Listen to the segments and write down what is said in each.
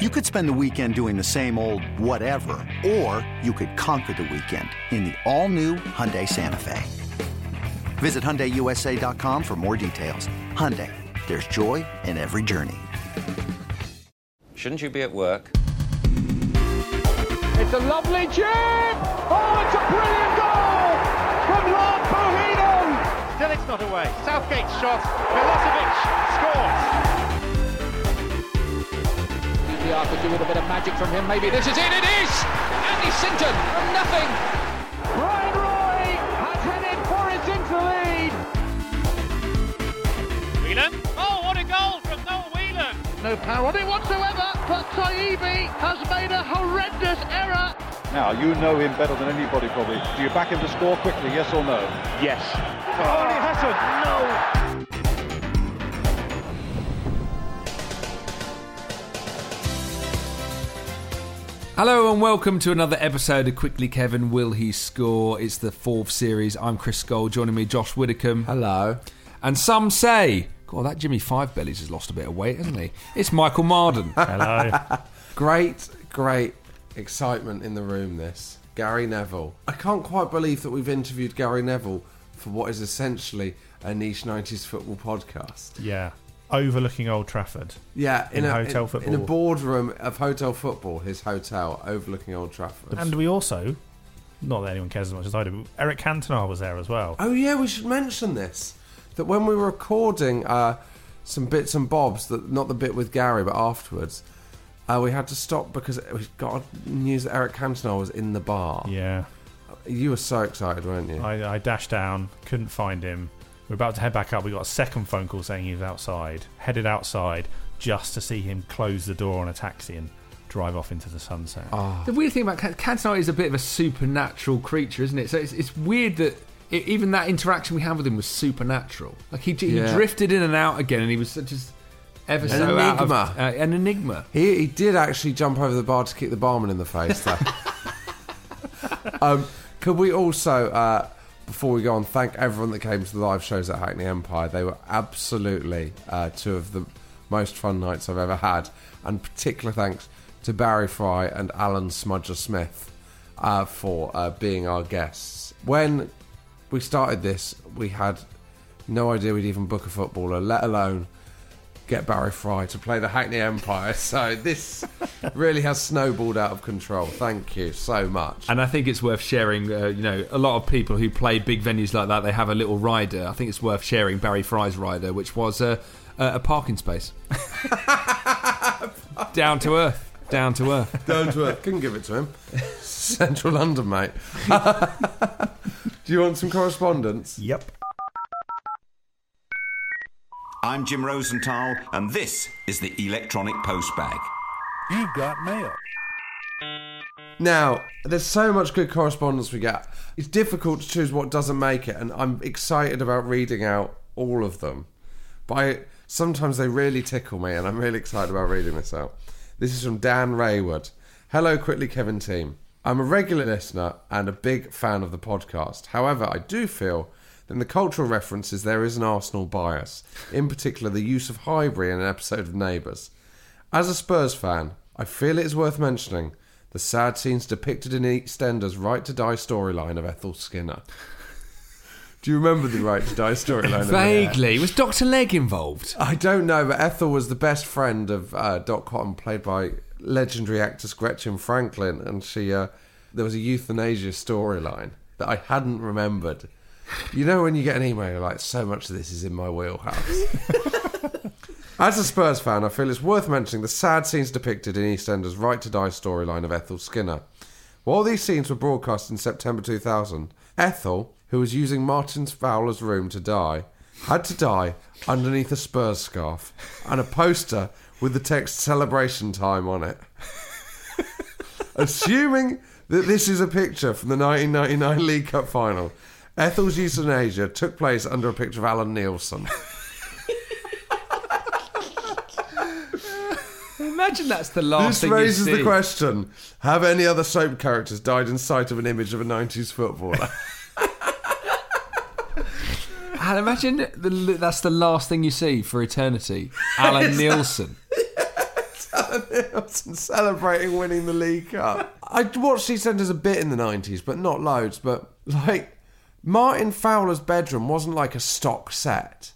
You could spend the weekend doing the same old whatever, or you could conquer the weekend in the all-new Hyundai Santa Fe. Visit HyundaiUSA.com for more details. Hyundai, there's joy in every journey. Shouldn't you be at work? It's a lovely chip! Oh, it's a brilliant goal from Lars Bohinen! Still it's not away. Southgate's shot. Milosevic scores. QPR could do with a bit of magic from him. Maybe this is it. It is! Andy Sinton from nothing. Bryan Roy has headed Forest into the lead. Whelan. Oh, what a goal from Noel Whelan. No power on it whatsoever, but Taibi has made a horrendous error. Now, you know him better than anybody probably. Do you back him to score quickly, yes or no? Yes. Oh, he hasn't! No! Hello and welcome to another episode of Quickly Kevin Will He Score? It's the fourth series. I'm Chris Scull, joining me Josh Widdicombe. Hello. And some say, God, that Jimmy Five Bellies has lost a bit of weight, hasn't he? It's Michael Marden. Hello. Great, great excitement in the room. This Gary Neville. I can't quite believe that we've interviewed Gary Neville for what is essentially a niche '90s football podcast. Yeah. Overlooking Old Trafford. Yeah, In a, hotel in, football. in a boardroom of hotel football, his hotel overlooking Old Trafford. And we also, not that anyone cares as much as I do, but Eric Cantona was there as well. Oh yeah, we should mention this. That when we were recording uh, some bits and bobs, that not the bit with Gary, but afterwards, uh, we had to stop because we got news that Eric Cantona was in the bar. Yeah. You were so excited, weren't you? I, I dashed down, couldn't find him. We're about to head back up. We got a second phone call saying he was outside. Headed outside just to see him close the door on a taxi and drive off into the sunset. Oh. the weird thing about Can- Cantona is a bit of a supernatural creature, isn't it? So it's, it's weird that i even that interaction we had with him was supernatural. Like he, he Yeah. drifted in and out again, and he was just ever An so out of- enigma. uh, an enigma. He, he did actually jump over the bar to kick the barman in the face, though. um, could we also, uh, before we go on, thank everyone that came to the live shows at Hackney Empire? They were absolutely uh, two of the most fun nights I've ever had. And particular thanks to Barry Fry and Alan Smudger Smith uh, for uh, being our guests. When we started this, we had no idea we'd even book a footballer, let alone get Barry Fry to play the Hackney Empire. So this really has snowballed out of control. Thank you so much. And I think it's worth sharing. Uh, you know, a lot of people who play big venues like that, they have a little rider. I think it's worth sharing Barry Fry's rider, which was a, a, a parking space. down to earth. Down to earth. Down to earth. Couldn't give it to him. Central London, mate. Do you want some correspondence? Yep. I'm Jim Rosenthal, and this is the Electronic Postbag. You've got mail. Now, there's so much good correspondence we get. It's difficult to choose what doesn't make it, and I'm excited about reading out all of them. But I, sometimes they really tickle me, and I'm really excited about reading this out. This is from Dan Raywood. Hello, Quickly Kevin team. I'm a regular listener and a big fan of the podcast. However, I do feel that in the cultural references there is an Arsenal bias, in particular the use of Highbury in an episode of Neighbours. As a Spurs fan, I feel it is worth mentioning the sad scenes depicted in EastEnders' Right to Die storyline of Ethel Skinner. Do you remember the Right to Die storyline? of Vaguely. Was Dr. Legg involved? I don't know, but Ethel was the best friend of uh, Dot Cotton, played by legendary actress Gretchen Franklin, and she uh, there was a euthanasia storyline. that I hadn't remembered. You know when you get an email, like, so much of this is in my wheelhouse. As a Spurs fan, I feel it's worth mentioning the sad scenes depicted in EastEnders' Right to Die storyline of Ethel Skinner. While these scenes were broadcast in September 2000, Ethel, who was using Martin Fowler's room to die, had to die underneath a Spurs scarf and a poster with the text celebration time on it. Assuming that this is a picture from the 1999 League Cup final, Ethel's euthanasia took place under a picture of Allan Nielsen. Imagine that's the last This thing you raises the see. question Have any other soap characters died in sight of an image of a 90s footballer? And imagine the, that's the last thing you see for eternity. Allan Nielsen. Allan Nielsen celebrating winning the League Cup. I watched EastEnders a bit in the 90s, but not loads. But, like, Martin Fowler's bedroom wasn't like a stock set.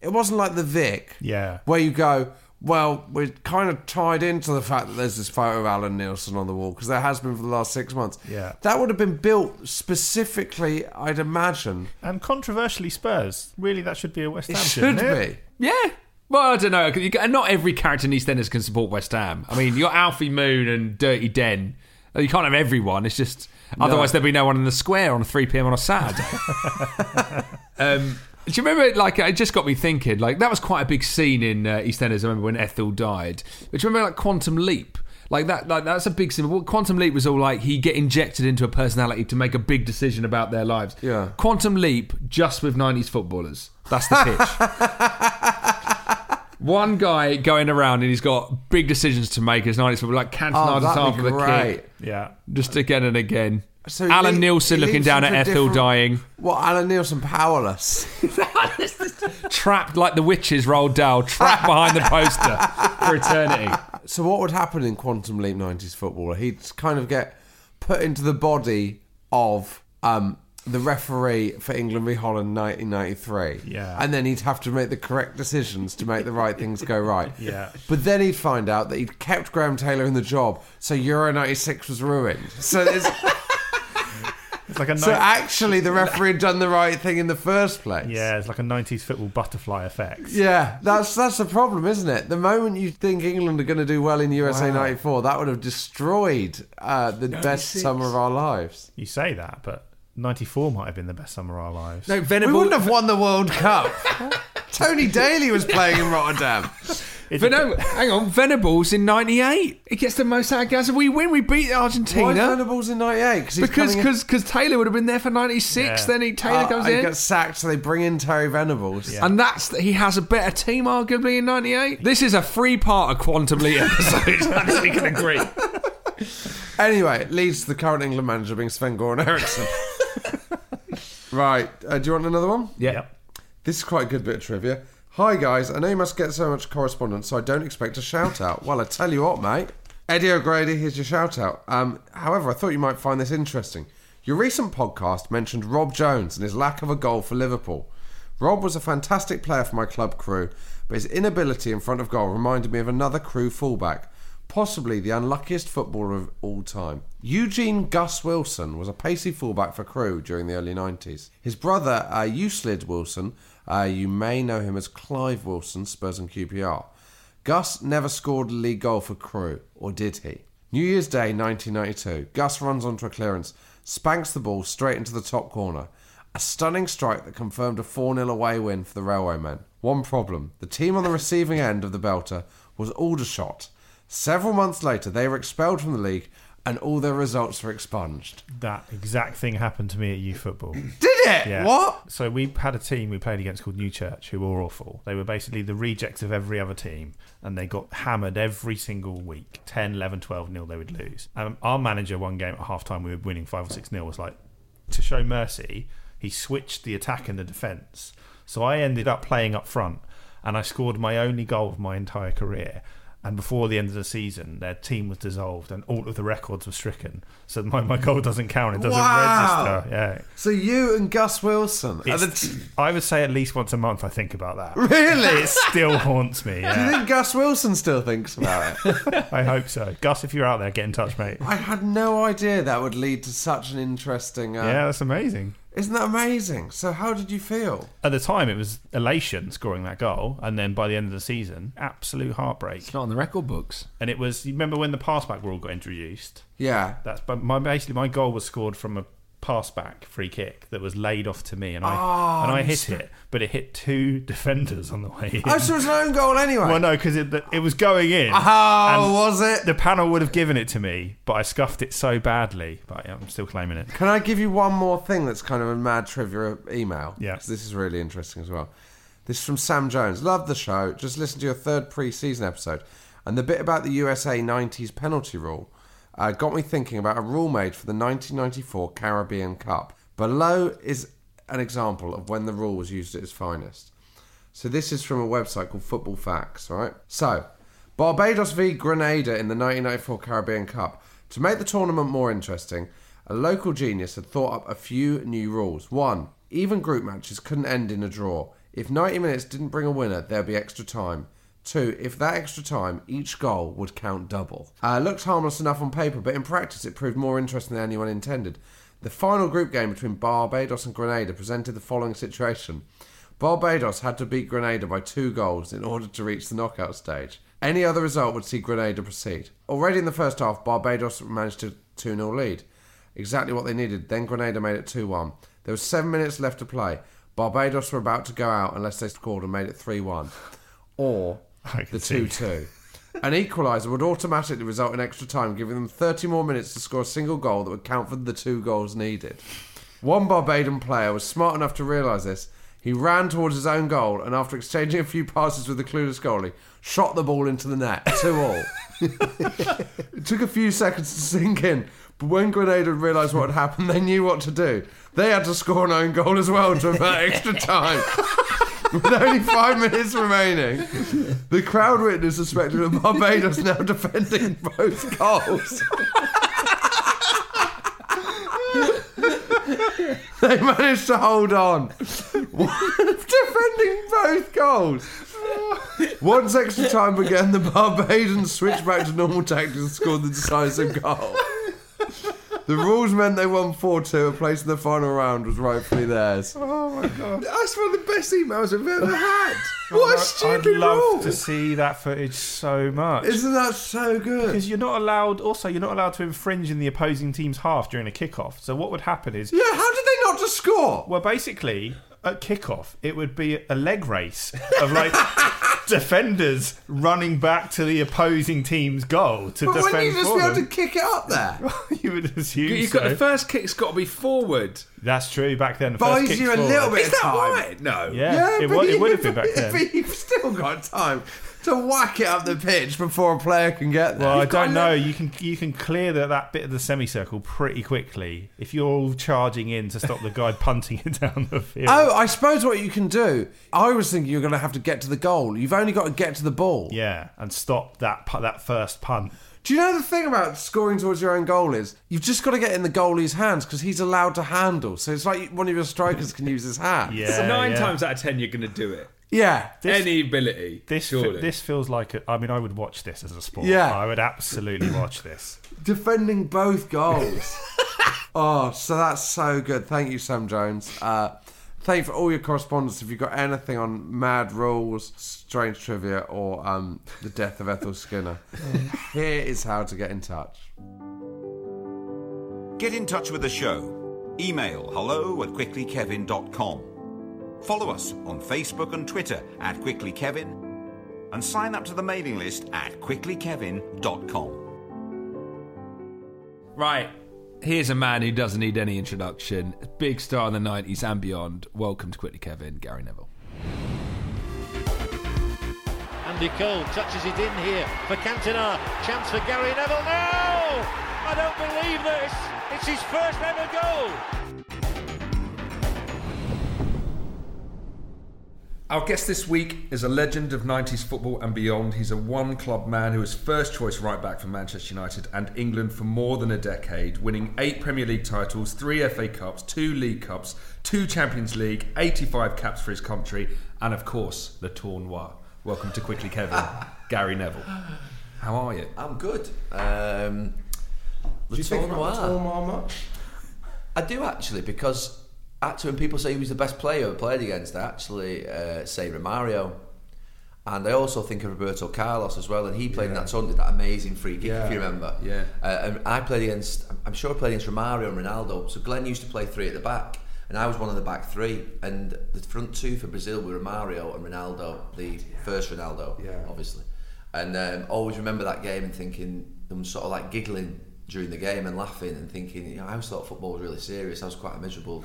It wasn't like the Vic. Yeah. Where you go, well, we're kind of tied into the fact that there's this photo of Allan Nielsen on the wall because there has been for the last six months. Yeah. That would have been built specifically, I'd imagine. And controversially, Spurs. Really, that should be a West It Ham. should shouldn't it? be. Yeah. Well, I don't know. You Not every character in EastEnders can support West Ham. I mean, you got Alfie Moon and Dirty Den. You can't have everyone. It's just otherwise there'd be no one in the square on 3 p.m. on a Saturday. um, do you remember? Like, it just got me thinking. Like, that was quite a big scene in uh, EastEnders. I remember when Ethel died. But do you remember like Quantum Leap? Like that, like that's a big scene. Well, Quantum Leap was all like he get injected into a personality to make a big decision about their lives. Yeah. Quantum Leap just with '90s footballers. That's the pitch. One guy going around and he's got big decisions to make as 90s footballer, like Cantona Oh, oh, that'd half of a kick, Yeah. just again and again. So Allan le- Nielsen looking down at Ethel different- dying, What, Allan Nielsen powerless? trapped like the witches rolled down, trapped behind the poster for eternity. So what would happen in Quantum Leap 90s footballer? He'd kind of get put into the body of um, the referee for England v Holland 1993. Yeah. And then he'd have to make the correct decisions to make the right things go right. Yeah. But then he'd find out that he'd kept Graham Taylor in the job, so Euro 96 was ruined. So, there's, It's like a so actually the referee had done the right thing in the first place. yeah, it's like a '90s football butterfly effect. Yeah, that's that's the problem, isn't it? The moment you think England are going to do well in USA Wow. '94, that would have destroyed uh, the best summer of our lives. You say that, but '94 might have been the best summer of our lives. No, We wouldn't have won the World Cup. Tony Daley was playing in Rotterdam. It But no, hang on, Venables in '98. He gets the most out of gas. We win. We beat Argentina. Why Venables in '98? because he's in- because because Taylor would have been there for '96. Yeah. Then he Taylor Uh, goes he in. got sacked, so they bring in Terry Venables. Yeah. And that's he has a better team arguably in '98. This is a free part of Quantum Leap episode. I think we can agree. Anyway, it leads to the current England manager being Sven Goran Eriksson. right, uh, do you want another one? Yeah. This is quite a good bit of trivia. Hi guys, I know you must get so much correspondence, so I don't expect a shout out. Well, I tell you what, mate. Eddie O'Grady, here's your shout out. Um, however, I thought you might find this interesting. Your recent podcast mentioned Rob Jones and his lack of a goal for Liverpool. Rob was a fantastic player for my club Crewe, but his inability in front of goal reminded me of another Crewe fullback, possibly the unluckiest footballer of all time. Eugene Gus Wilson was a pacey fullback for Crewe during the early 90s. His brother, uh, Euclid Wilson, uh, you may know him as Clive Wilson, Spurs and QPR. Gus never scored a league goal for Crewe, or did he? New Year's Day 1992, Gus runs onto a clearance, spanks the ball straight into the top corner. A stunning strike that confirmed a 4 0 away win for the Railwaymen. One problem the team on the receiving end of the belter was Aldershot. Several months later, they were expelled from the league and all their results were expunged. that exact thing happened to me at U Football. Did it? Yeah. What? So we had a team we played against called Newchurch, who were awful. They were basically the rejects of every other team, and they got hammered every single week 10, 11, 12 nil they would lose. Um, our manager, one game at half time, we were winning 5 or 6 nil, was like, to show mercy, he switched the attack and the defence. So I ended up playing up front, and I scored my only goal of my entire career. And before the end of the season, their team was dissolved and all of the records were stricken. So my, my goal doesn't count. It doesn't Wow. register. Yeah. So you and Gus Wilson. The I would say at least once a month I think about that. Really? It still haunts me. Do you think Gus Wilson still thinks about it? I hope so. Gus, if you're out there, get in touch, mate. I had no idea that would lead to such an interesting. Uh, Yeah, that's amazing. Isn't that amazing? So, how did you feel? At the time, it was elation scoring that goal, and then by the end of the season, absolute heartbreak. It's not on the record books. And it was. You remember when the pass back rule got introduced? Yeah. That's but my basically my goal was scored from a pass back free kick that was laid off to me, and I Oh, and I hit it, but it hit two defenders on the way in. Oh, so it was an own goal anyway. Well, no, because it, it was going in. Oh, was it? The panel would have given it to me, but I scuffed it so badly. But yeah, I'm still claiming it. Can I give you one more thing that's kind of a mad trivia email? 'Cause This is really interesting as well. This is from Sam Jones. Love the show. Just listen to your third pre season episode. And the bit about the USA 90s penalty rule uh, got me thinking about a rule made for the 1994 Caribbean Cup. Below is an example of when the rule was used at its finest. So this is from a website called Football Facts, right? So, Barbados v Grenada in the 1994 Caribbean Cup. To make the tournament more interesting, a local genius had thought up a few new rules. One, even group matches couldn't end in a draw. If 90 minutes didn't bring a winner, there'd be extra time. Two, if that extra time, each goal would count double. Uh, looked harmless enough on paper, but in practice it proved more interesting than anyone intended. The final group game between Barbados and Grenada presented the following situation. Barbados had to beat Grenada by two goals in order to reach the knockout stage. Any other result would see Grenada proceed. Already in the first half, Barbados managed to 2 0 lead. Exactly what they needed. Then Grenada made it 2 1. There was seven minutes left to play. Barbados were about to go out unless they scored and made it 3 1. Or the 2 2. An equaliser would automatically result in extra time, giving them 30 more minutes to score a single goal that would count for the two goals needed. One Barbadian player was smart enough to realise this. He ran towards his own goal and, after exchanging a few passes with the clueless goalie, shot the ball into the net. Two all. it took a few seconds to sink in, but when Grenada realised what had happened, they knew what to do. They had to score an own goal as well to avert extra time. With only five minutes remaining, the crowd witnessed the spectacle of Barbados now defending both goals. they managed to hold on, defending both goals. Once extra time began, the Barbadians switched back to normal tactics and scored the decisive goal. The rules meant they won 4 2, a place in the final round was rightfully theirs. Oh my god! That's one of the best emails I've ever had. what Oh, What I'd love rule! to see that footage so much. Isn't that so good? Because you're not allowed. Also, you're not allowed to infringe in the opposing team's half during a kickoff. So what would happen is, Yeah, how did they not just score? well, basically at kickoff, it would be a leg race of like defenders running back to the opposing team's goal to But defend wouldn't you just for be able to them. kick it up there? you would assume You've so. got the first kick's got to be forward. That's true. Back then, the Buys first kick's you a forward. little bit Is of that time. right? No. Yeah, it, but would, it would have you've- been back then. But you've still got time to whack it up the pitch before a player can get there. Well, I don't know. You can you can clear that, that bit of the semicircle pretty quickly if you're all charging in to stop the guy punting it down the field. Oh, I suppose what you can do. I was thinking you're going to have to get to the goal. You've only got to get to the ball. yeah, and stop that that first punt. Do you know the thing about scoring towards your own goal is you've just got to get in the goalie's hands because he's allowed to handle. So it's like one of your strikers can use his hand. Yeah, So nine yeah. times out of ten, you're going to do it. Yeah. This- Any ability. This surely. this feels like a, I mean I would watch this as a sport. Yeah. I would absolutely watch this. Defending both goals. oh, so that's so good. Thank you, Sam Jones. Uh, thank you for all your correspondence. If you've got anything on mad rules, strange trivia, or um, the death of Ethel Skinner, here is how to get in touch. Get in touch with the show. Email hello at quicklykevin.com. Follow us on Facebook and Twitter at quicklykevin. And sign up to the mailing list at quicklykevin.com. Right. Here's a man who doesn't need any introduction. Big star in the 90s and beyond. Welcome to Quickly Kevin, Gary Neville. Andy Cole touches it in here for Cantona. Chance for Gary Neville. No! I don't believe this. It's his first ever goal. Our guest this week is a legend of 90s football and beyond. He's a one club man who was first choice right back for Manchester United and England for more than a decade, winning eight Premier League titles, three FA Cups, two League Cups, two Champions League, 85 caps for his country, and of course, Le Tournoi. Welcome to Quickly Kevin, Gary Neville. How are you? I'm good. Um, Do you think about the Tournoi much? I do actually, because actually, when people say he was the best player I played against, I actually uh, say Romario. And I also think of Roberto Carlos as well, and he played in that tournament, that amazing free kick, Yeah. if you remember. Yeah. Uh, and I played against, I'm sure I played against Romario and Ronaldo. So Glenn used to play three at the back, and I was one of the back three. And the front two for Brazil were Romario and Ronaldo, the first Ronaldo, Yeah. obviously. And um, always remember that game and thinking, them sort of like giggling during the game and laughing and thinking, you know, I always thought football was really serious. I was quite a miserable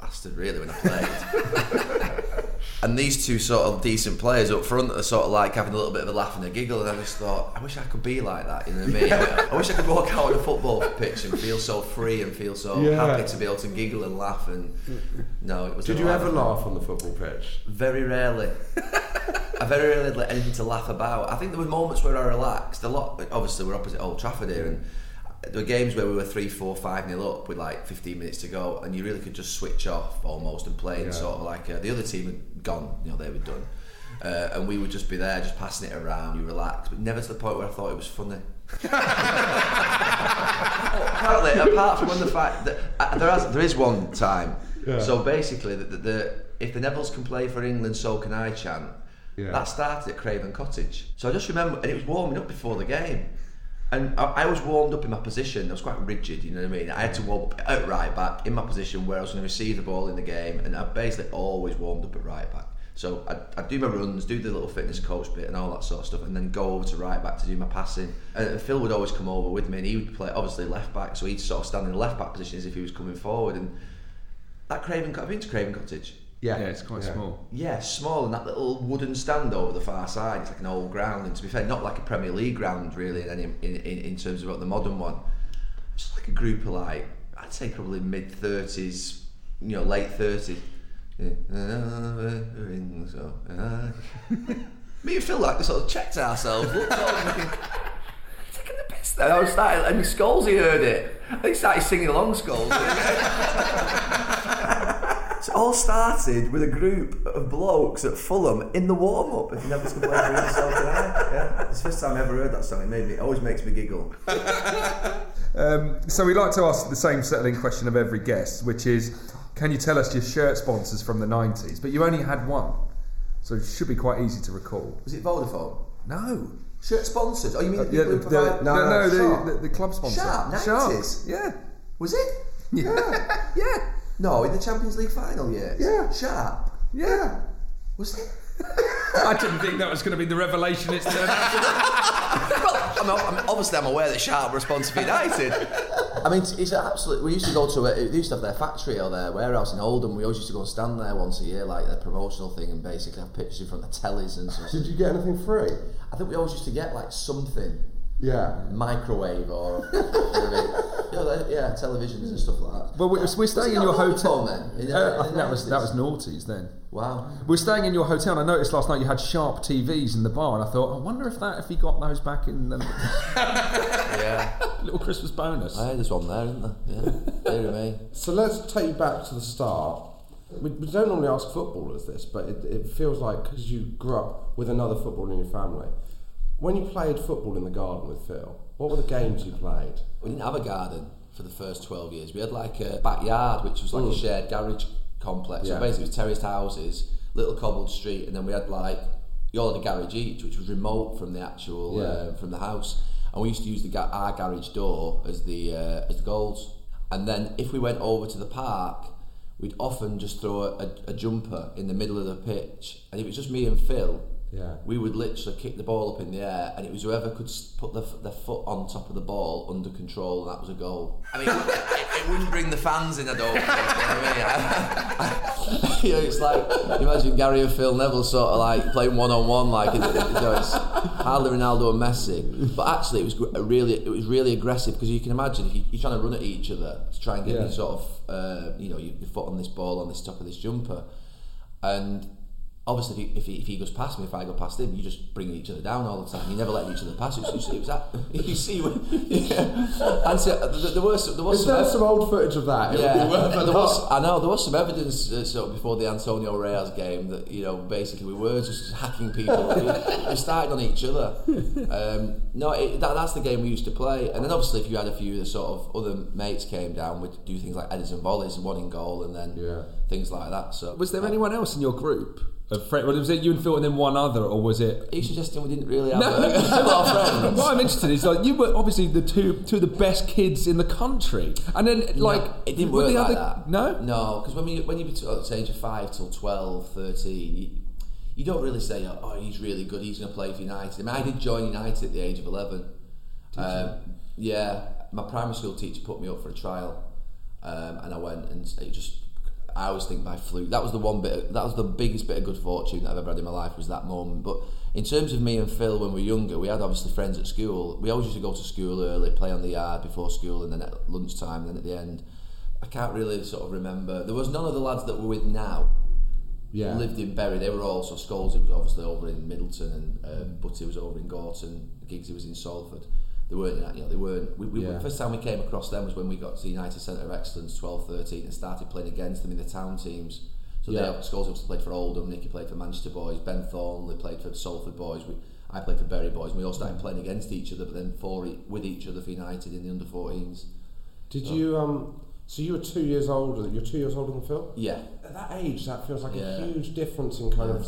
bastard, really, when I played. and these two sort of decent players up front are sort of like having a little bit of a laugh and a giggle, and I just thought, I wish I could be like that. You know what I mean? I wish I could walk out on a football pitch and feel so free and feel so Yeah. happy to be able to giggle and laugh. And no, it was. Did you ever laugh on the football pitch? Very rarely. I very rarely had anything to laugh about. I think there were moments where I relaxed. A lot, obviously, we're opposite Old Trafford here, and there were games where we were three, four, five nil up with like 15 minutes to go, and you really could just switch off almost and play. And sort of like uh, the other team had gone, you know, they were done, uh, and we would just be there, just passing it around. You relax, but never to the point where I thought it was funny. apparently, apart from the fact that uh, there, has, there is one time. Yeah. So basically, the, the, the, if the Nevilles can play for England, so can I chant. Yeah. That started at Craven Cottage. So I just remember, and it was warming up before the game. And I, I was warmed up in my position. I was quite rigid, you know what I mean. I had to warm up at right back in my position where I was going to receive the ball in the game, and I basically always warmed up at right back. So I'd do my runs, do the little fitness coach bit, and all that sort of stuff, and then go over to right back to do my passing. And Phil would always come over with me, and he would play obviously left back, so he'd sort of stand in the left back position as if he was coming forward. And that Craven, I've been to Craven Cottage. Yeah. Yeah, it's quite Yeah. small. Yeah, small and that little wooden stand over the far side. It's like an old ground, and to be fair, not like a Premier League ground really in any, in, in, in terms of what the modern one. Just like a group of like I'd say probably mid thirties, you know, late thirties. Me and Phil like we sort of checked ourselves, looked over and thinking, taking the piss there. I was starting, and Scholesy heard it. I think he started singing along Scholesy. All started with a group of blokes at Fulham in the warm up. If you never can play for England, so can I. Yeah, it's the first time I ever heard that song. It made me, it always makes me giggle. Um, so we like to ask the same settling question of every guest, which is, can you tell us your shirt sponsors from the 90s? But you only had one, so it should be quite easy to recall. Was it Vodafone? No. Shirt sponsors? Oh, you mean the Uh, yeah, the, the, no, no, Sharp. the, the, the club sponsor. Sharp, 90s? Sharks, Yeah. Was it? Yeah. yeah. No, in the Champions League final year. Yeah. Sharp. Yeah. Was it? I didn't think that was going to be the revelation it's turned out to be. well, I'm, I'm, obviously I'm aware that Sharp were a for United. I mean, it's, it's absolute. We used to go to a, they used to have their factory or their warehouse in Oldham. We always used to go and stand there once a year, like their promotional thing, and basically have pictures in front of tellies and stuff. Did you get anything free? I think we always used to get like something. Yeah. Microwave or you know what I mean? You know, like, yeah, televisions and stuff like that. Well, we- we're staying in Was it your hotel. Vodafone then? In, Uh, I think that was the that was noughties then. Wow. We're staying in your hotel, and I noticed last night you had sharp TVs in the bar, and I thought, I wonder if that if he got those back in the Yeah. little Christmas bonus. Hey, there's one there, isn't there? Yeah. Dear me. So let's take you back to the start. We, we don't normally ask footballers this, but it, it feels like because you grew up with another footballer in your family. When you played football in the garden with Phil, what were the games you played? We didn't have a garden for the first 12 years. We had like a backyard, which was like a Mm. shared garage complex. Yeah. So basically, it was terraced houses, little cobbled street, and then we had like, you all had a garage each, which was remote from the actual, Yeah. uh, from the house. And we used to use the ga- our garage door as the, uh, as the goals. And then if we went over to the park, we'd often just throw a, a, a jumper in the middle of the pitch. And if it was just me and Phil, Yeah. we would literally kick the ball up in the air, and it was whoever could put their, f- their foot on top of the ball under control, and that was a goal. I mean, it, it, it wouldn't bring the fans in, I don't think. You know, what I mean? you know, it's like imagine Gary and Phil Neville sort of like playing one on one, like it, it, you know, it's hardly Ronaldo and Messi. But actually, it was gr- really, it was really aggressive because you can imagine if you, you're trying to run at each other to try and get Yeah. your sort of, uh, you know, your, your foot on this ball on this top of this jumper, and obviously if he, if he, if he goes past me, if I go past him, you just bring each other down all the time. You never let each other pass. It was, it was that you see when yeah. and so, there, there was there was Is some, there ev- some old footage of that? It yeah, be worth there was. I know there was some evidence uh, sort of before the Antonio Reyes game that you know basically we were just hacking people. we, we started on each other. Um, no, it, that, that's the game we used to play. And then obviously if you had a few of the sort of other mates came down, we'd do things like headers and volleys, and one in goal, and then things like that. So Was there anyone else in your group? Of friends? Was it you and Phil and then one other, or was it? Are you suggesting we didn't really have No, a, a lot of friends? what I'm interested in is like you were obviously the two two of the best kids in the country, and then like No, it didn't were work the like other- that. No, no, because when you when you between the age of five till 12, 13, you, you don't really say, "Oh, he's really good. He's going to play for United." I mean, I did join United at the age of eleven. Um, yeah, my primary school teacher put me up for a trial, um, and I went, and it just. I always think by fluke. That was the one bit. Of, that was the biggest bit of good fortune that I've ever had in my life. Was that moment. But in terms of me and Phil, when we were younger, we had obviously friends at school. We always used to go to school early, play on the yard before school, and then at lunchtime. And then at the end, I can't really sort of remember. There was none of the lads that we're with now. Yeah. Lived in Bury. They were all so Scholesy was obviously over in Middleton, and um, Butty was over in Gorton. Giggsy was in Salford. They weren't, you know, they weren't. We, we, Yeah. The first time we came across them was when we got to the United Centre of Excellence 12, 13 and started playing against them in the town teams. So Yeah. they, Scholes obviously played for Oldham, Nicky played for Manchester Boys, Ben Thornley played for Salford Boys. We, I played for Bury Boys. And we all started playing against each other, but then for with each other for United in the under 14s. Did So- you um? So you were two years older. You're two years older than Phil. Yeah. At that age, that feels like Yeah. a huge difference in kind of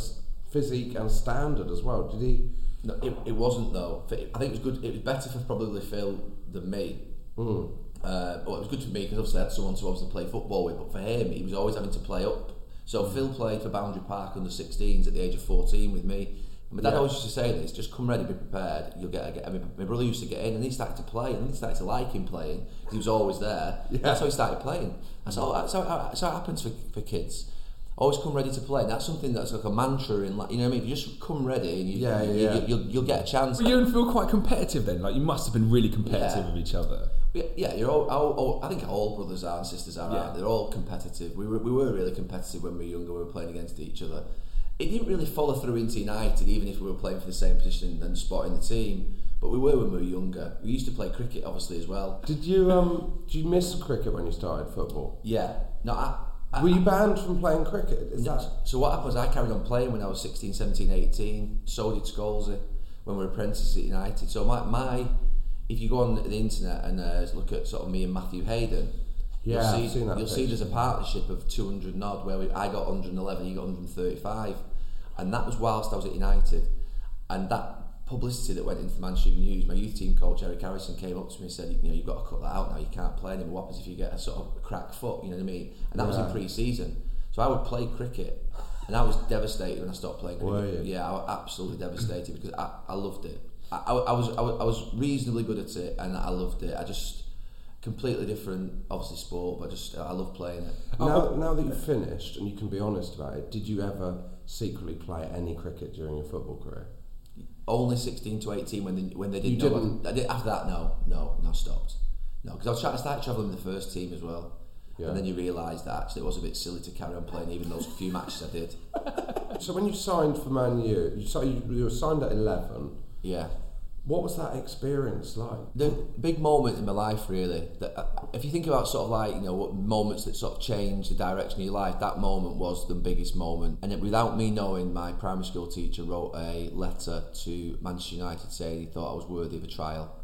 physique and standard as well. Did he? No, it, it wasn't though. I think it was good. It was better for probably Phil than me. Mm. Uh, well, it was good for me because obviously I had someone to obviously play football with. But for him, he was always having to play up. So Phil played for Boundary Park under 16s at the age of 14 with me. And my dad Yeah. always used to say this: just come ready, be prepared. You'll get. A, get I mean, my brother used to get in, and he started to play, and he started to like him playing. He was always there. Yeah. That's how he started playing. That's how, that's how, that's how it happens for, for kids. Always come ready to play. And that's something that's like a mantra in, like you know what I mean. If you just come ready, and you, Yeah, you, yeah. You, you'll, you'll get a chance. You and Phil quite competitive then? Like you must have been really competitive Yeah. with each other. Yeah, yeah, you're all, all, all. I think all brothers are and sisters are. Yeah. they? They're all competitive. We were, we were really competitive when we were younger. We were playing against each other. It didn't really follow through into United, even if we were playing for the same position and spot in the team. But we were when we were younger. We used to play cricket, obviously, as well. Did you um? Did you miss cricket when you started football? Yeah. No, I, Were you banned from playing cricket? Is that? So what happened was I carried on playing when I was 16, 17, 18. So did Scholesy when we were apprentices at United. So my, my if you go on the internet and uh, look at sort of me and Matthew Hayden, Yeah, you'll see, you'll see there's a partnership of 200 and odd where we, I got 111, he got 135. And that was whilst I was at United. And that publicity that went into the Manchester News, my youth team coach Eric Harrison came up to me and said, you know, you've got to cut that out now, you can't play anymore. What happens if you get a sort of crack foot, you know what I mean? And that was in pre-season. So I would play cricket and I was devastated when I stopped playing cricket. Yeah, I was absolutely devastated because I, I loved it. I, I, I was I, was I was reasonably good at it and I loved it. I just completely different, obviously sport, but just I love playing it. Now, oh. now that you've finished and you can be honest about it, did you ever secretly play any cricket during your football career? only 16 to 18 when they, when they didn't you know. Didn't... I, I did, after that, no, no, no, stopped. No, because I was trying to start travelling with the first team as well. Yeah. And then you realise that actually it was a bit silly to carry on playing even those few matches I did. so when you signed for Man U, you, you were signed at 11. Yeah. What was that experience like? the big moment in my life really that uh, if you think about sort of like you know what moments that sort of change the direction of your life that moment was the biggest moment. And it, without me knowing my primary school teacher wrote a letter to Manchester United saying he thought I was worthy of a trial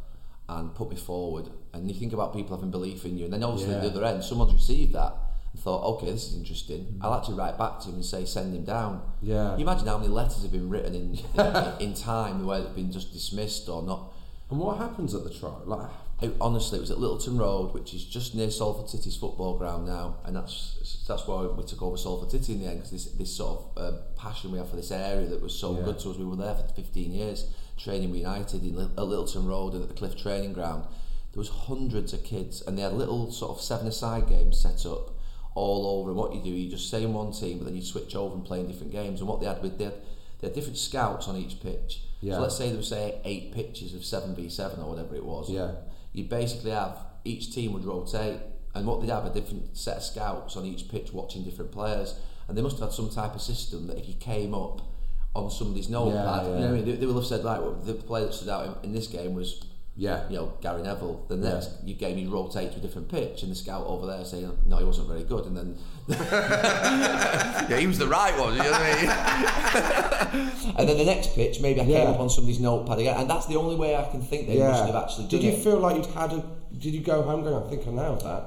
and put me forward. And you think about people having belief in you and then obviously at the other end someone's received that and thought okay this is interesting I'll actually write back to him and say send him down Yeah. you imagine how many letters have been written in, in, in time where they've been just dismissed or not And what happens at the trial? Like, it, honestly, it was at Littleton Road, which is just near Salford City's football ground now, and that's that's why we took over Salford City in the end because this this sort of uh, passion we have for this area that was so Yeah. good to us. We were there for 15 years, training with United in, at Littleton Road and at the Cliff Training Ground. There was hundreds of kids, and they had little sort of seven-a-side games set up all over. And what you do, you just stay in one team, but then you switch over and play in different games. And what they had with they had, they had different scouts on each pitch. Yeah. So let's say there was say eight pitches of seven v seven or whatever it was Yeah. you'd basically have each team would rotate and what they'd have a different set of scouts on each pitch watching different players and they must have had some type of system that if you came up on somebody's notepad, Yeah, you know yeah. what I mean? They, they will have said, like well, the player that stood out in, in this game was, Yeah. you know, Gary Neville. The Yeah. next you game, you rotate to a different pitch, and the scout over there saying, no, he wasn't very good, and then yeah, he was the right one. You know what I mean? and then the next pitch, maybe I came up on somebody's notepad again, and that's the only way I can think they must have actually Did you it. feel like you'd had a? Did you go home going? I think I nailed that.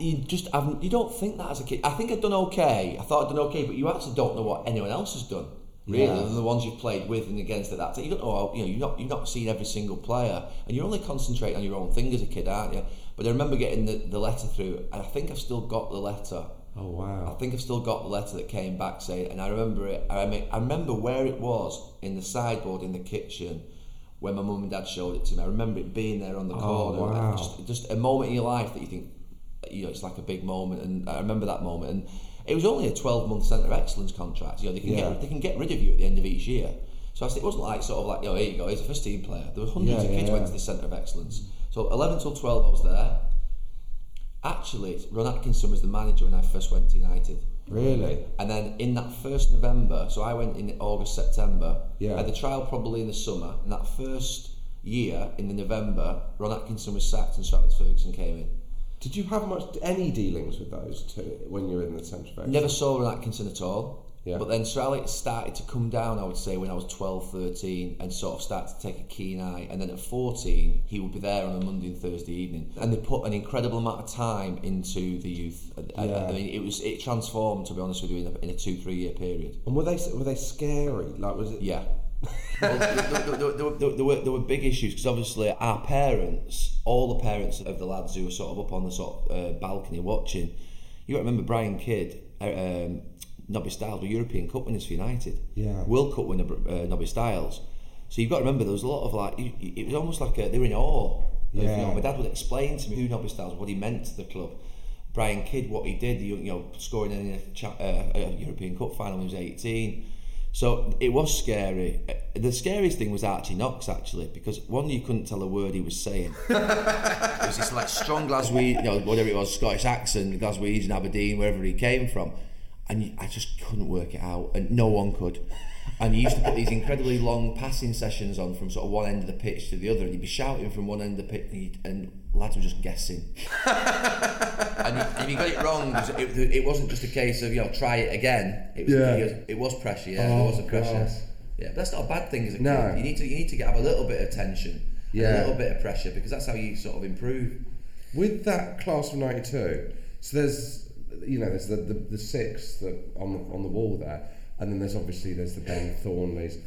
you just haven't, you don't think that as a kid. I think I'd done okay. I thought I'd done okay, but you actually don't know what anyone else has done. Really, Yeah. than the ones you've played with and against at that time. You don't know. You know, you've not you've not seen every single player, and you're only concentrating on your own thing as a kid, aren't you? But I remember getting the, the letter through, and I think I've still got the letter. Oh wow! I think I've still got the letter that came back saying, and I remember it. I, mean, I remember where it was in the sideboard in the kitchen when my mum and dad showed it to me. I remember it being there on the Oh, corner. wow. Just, just a moment in your life that you think, you know, it's like a big moment. And I remember that moment. And it was only a 12 month centre of excellence contract. You know, they can Yeah. get they can get rid of you at the end of each year. So I said, it wasn't like sort of like, oh, here you go, he's a first team player. There were hundreds Yeah, of kids went to the centre of excellence. So 11 till 12 I was there. Actually, Ron Atkinson was the manager when I first went to United. Really? And then in that first November, so I went in August, September. Yeah. I had the trial probably in the summer. And that first year, in the November, Ron Atkinson was sacked and Alex Ferguson came in. Did you have much any dealings with those two when you were in the centre of excellence? Never saw Ron Atkinson at all. Yeah. But then Sir Alex started to come down, I would say, when I was 12, 13, and sort of started to take a keen eye. And then at 14, he would be there on a Monday and Thursday evening. And they put an incredible amount of time into the youth. I- I- Yeah. I mean, it was it transformed, to be honest with you, in a, in a two, three year period. And were they were they scary? Like was it? Yeah. Well, there, there, there, there, there, there were, there were big issues because obviously our parents, all the parents of the lads who were sort of up on the sort of uh, balcony watching, you got to remember Brian Kidd, uh, um, Nobby Stiles were European Cup winners for United. Yeah. World Cup winner uh, Nobby Stiles. So you've got to remember there was a lot of like, it was almost like a, they were in awe. of, you know, my dad would explain to me who Nobby Stiles, what he meant to the club. Brian Kidd, what he did, you know, scoring in a, uh, a European Cup final when he was 18. So it was scary. The scariest thing was Archie Knox actually, because one you couldn't tell a word he was saying. it was this like strong Glaswegian, you know, whatever it was, Scottish accent, Glaswegian, Aberdeen, wherever he came from, and I just couldn't work it out, and no one could. And he used to put these incredibly long passing sessions on from sort of one end of the pitch to the other, and he'd be shouting from one end of the pitch, and, and lads were just guessing. and if you got it wrong, it, it wasn't just a case of you know try it again. It was, Yeah. it was, it was pressure. Yeah, Oh, there was a pressure. God. Yeah, but that's not a bad thing as a No. kid. You need to you need to have a little bit of tension, and Yeah. a little bit of pressure because that's how you sort of improve. With that class of '92, so there's you know there's the, the, the six that on the, on the wall there, and then there's obviously there's the Ben Thornleys,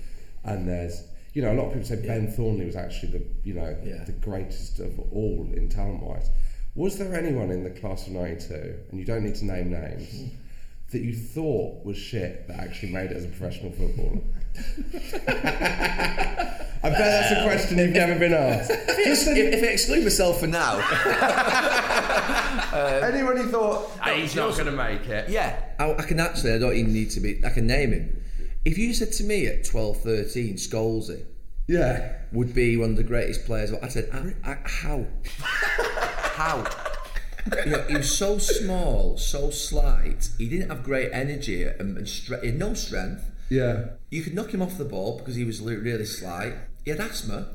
and there's you know a lot of people say Ben Thornley was actually the you know Yeah. the greatest of all in talent wise. Was there anyone in the class of '92, and you don't need to name names, that you thought was shit that actually made it as a professional footballer? I bet that's a question you've never been asked. if, if I exclude myself for now, um, Anyone who thought I- he's not going to make it? yeah, I, I can actually. I don't even need to be. I can name him. If you said to me at 12, 13, Scholesy Yeah. would be one of the greatest players, I said, I, I, how? how? You know, he was so small, so slight. He didn't have great energy and, and stre- he had no strength. Yeah. You could knock him off the ball because he was li- really slight. He had asthma.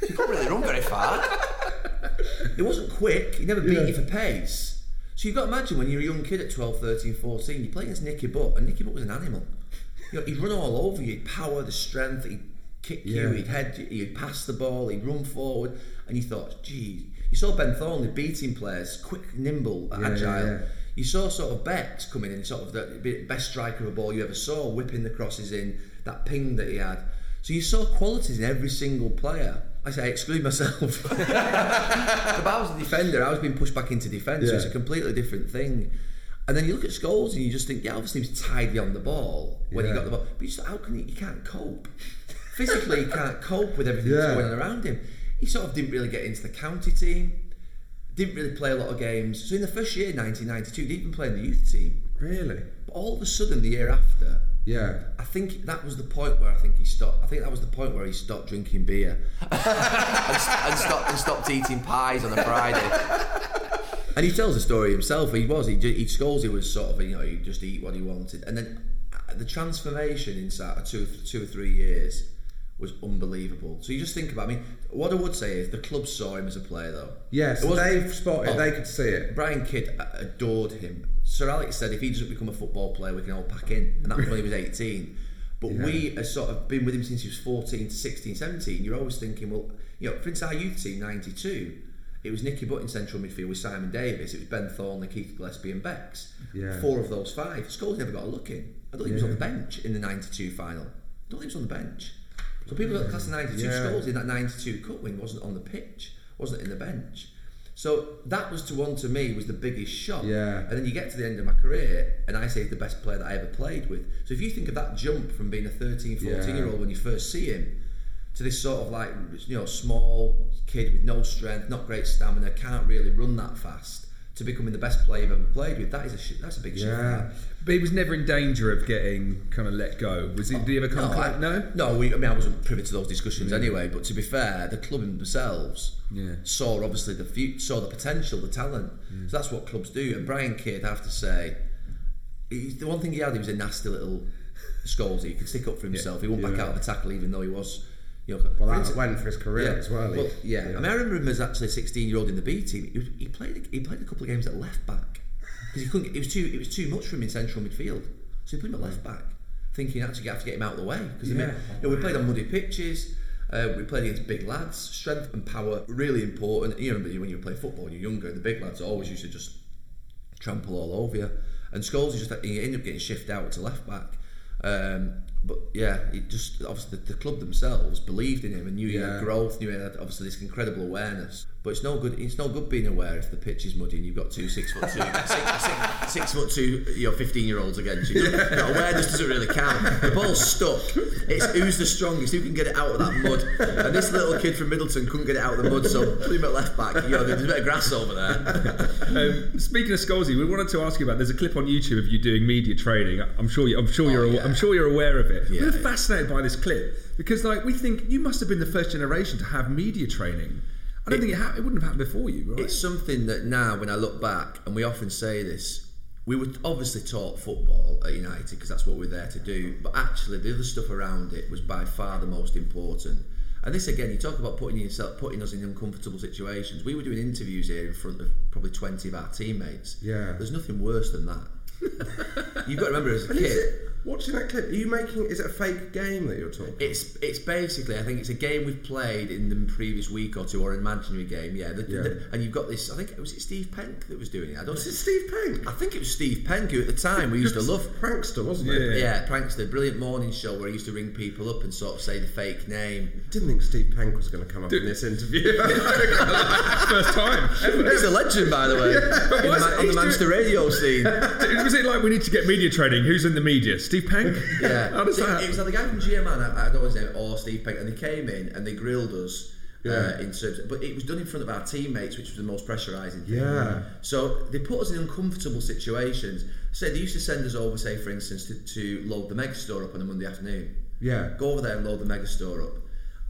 He couldn't really run very far. He wasn't quick. He never beat Yeah. you for pace. So you've got to imagine when you're a young kid at 12, 13, 14, you play against Nicky Butt, and Nicky Butt was an animal. You know, he'd run all over you, he'd power, the strength, he'd kick you, Yeah. he'd head you, he'd pass the ball, he'd run forward, and you thought, gee, you saw Ben Thornley beating players, quick, nimble, Yeah, agile. yeah, yeah. You saw sort of Bex coming in, sort of the best striker of a ball you ever saw, whipping the crosses in, that ping that he had. So you saw qualities in every single player. I say, I exclude myself. but I was a defender, I was being pushed back into defence, so Yeah. it's a completely different thing. And then you look at Scholes and you just think, yeah, obviously he's tidy on the ball when he got the ball. But you just, how can he, he can't cope? Physically, he can't cope with everything Yeah. that's going on around him. He sort of didn't really get into the county team, didn't really play a lot of games. So in the first year, 1992, he didn't even play in the youth team. Really? But all of a sudden, the year after, Yeah. I think that was the point where I think he stopped. I think that was the point where he stopped drinking beer and, st- and stopped and stopped eating pies on a Friday. And he tells the story himself. He was. He, he Scholesy was sort of you know he just eat what he wanted, and then uh, the transformation inside two two or three years was unbelievable. So you just think about. I mean, what I would say is the club saw him as a player, though. Yes, they spotted. Oh, they could see it. Brian Kidd adored him. Sir Alex said if he doesn't become a football player, we can all pack in, and that was when he was 18. But Yeah. we have sort of been with him since he was 14 to 16, 17. You're always thinking, well, you know, for instance, our youth team, 92, it was Nicky Butt in central midfield with Simon Davies, it was Ben Thornley, Keith Gillespie, and Bex. Yeah. Four of those five. Scholes never got a look in. I don't think he was on the bench in the 92 final. I don't think he was on the bench. So people that class the 92 Yeah. Scholes in that 92 cup win wasn't on the pitch, wasn't in the bench. So that was to one to me was the biggest shock. Yeah. And then you get to the end of my career, and I say he's the best player that I ever played with. So if you think of that jump from being a 13, 14 Yeah. year old when you first see him, to this sort of like you know small kid with no strength, not great stamina, can't really run that fast, to becoming the best player you've ever played with, that is a sh- that's a big shift. Yeah. But he was never in danger of getting kind of let go. Was he? Did he ever come? No? I, no. no. We, I mean, I wasn't privy to those discussions Mm. anyway. But to be fair, the club themselves Yeah. saw obviously the saw the potential, the talent. Mm. So that's what clubs do. And Brian Kidd, I have to say, he's, the one thing he had, he was a nasty little Scholesy. He could stick up for himself. He wouldn't back out of a tackle, even though he was. You know, Well, for that went for his career yeah. as well. Well, He- yeah. I mean, I remember him as actually a 16 year old in the B team. He, was, he played. He played a couple of games at left back because he couldn't. It was too. It was too much for him in central midfield. So he put him at left back, thinking actually you have to get him out of the way because Yeah. you know, we played on muddy pitches. Uh, we played against big lads. Strength and power really important. You know, when you play football, when you're younger, the big lads always used to just trample all over you. And Scholes just he ended up getting shifted out to left back. Um, but yeah, it just obviously the, the club themselves believed in him and knew he Yeah. had growth, knew he had obviously this incredible awareness. But it's no good. It's no good being aware if the pitch is muddy and you've got two six foot two, six, six, six foot two, you know, fifteen year olds against you. That awareness doesn't really count. The ball's stuck. It's who's the strongest, who can get it out of that mud. And this little kid from Middleton couldn't get it out of the mud, so put him at left back. You know, there's a bit of grass over there. Um, speaking of Scholesy, we wanted to ask you about. There's a clip on YouTube of you doing media training. I'm sure. You, I'm sure you're. Oh, yeah. I'm sure you're aware of it. Yeah, We're yeah. fascinated by this clip because, like, we think you must have been the first generation to have media training. I don't think it, ha- it wouldn't have happened before you, right? It's something that now, when I look back, and we often say this, we were obviously taught football at United because that's what we're there to do. But actually, the other stuff around it was by far the most important. And this again, you talk about putting yourself, putting us in uncomfortable situations. We were doing interviews here in front of probably twenty of our teammates. Yeah. there's nothing worse than that. You've got to remember, as a kid, it, watching that clip, are you making? Is it a fake game that you're talking? It's it's basically I think it's a game we've played in the previous week or two or an imaginary game. Yeah, the, Yeah. the- and you've got this. I think was it Steve Penk that was doing it. I don't. Was it Steve Penk? I think it was Steve Penk who at the time we used to love. prankster, wasn't Yeah. it? Yeah, Prankster, brilliant morning show where he used to ring people up and sort of say the fake name. Didn't think Steve Penk was going to come up in this interview. First time ever. He's a legend, by the way, in the, why is Ma- it- on the he's Manchester radio scene. Was it like we need to get media training? Who's in the media? Steve Penk? Yeah, How does So that? It was like the guy from GMN, I, I don't know his name, or Steve Penk, and they came in and they grilled us. Yeah. Uh, in terms, but it was done in front of our teammates, which was the most pressurising thing. Yeah. So they put us in uncomfortable situations. Say they used to send us over, say for instance, to, to load the mega store up on a Monday afternoon. yeah. Go over there and load the mega store up.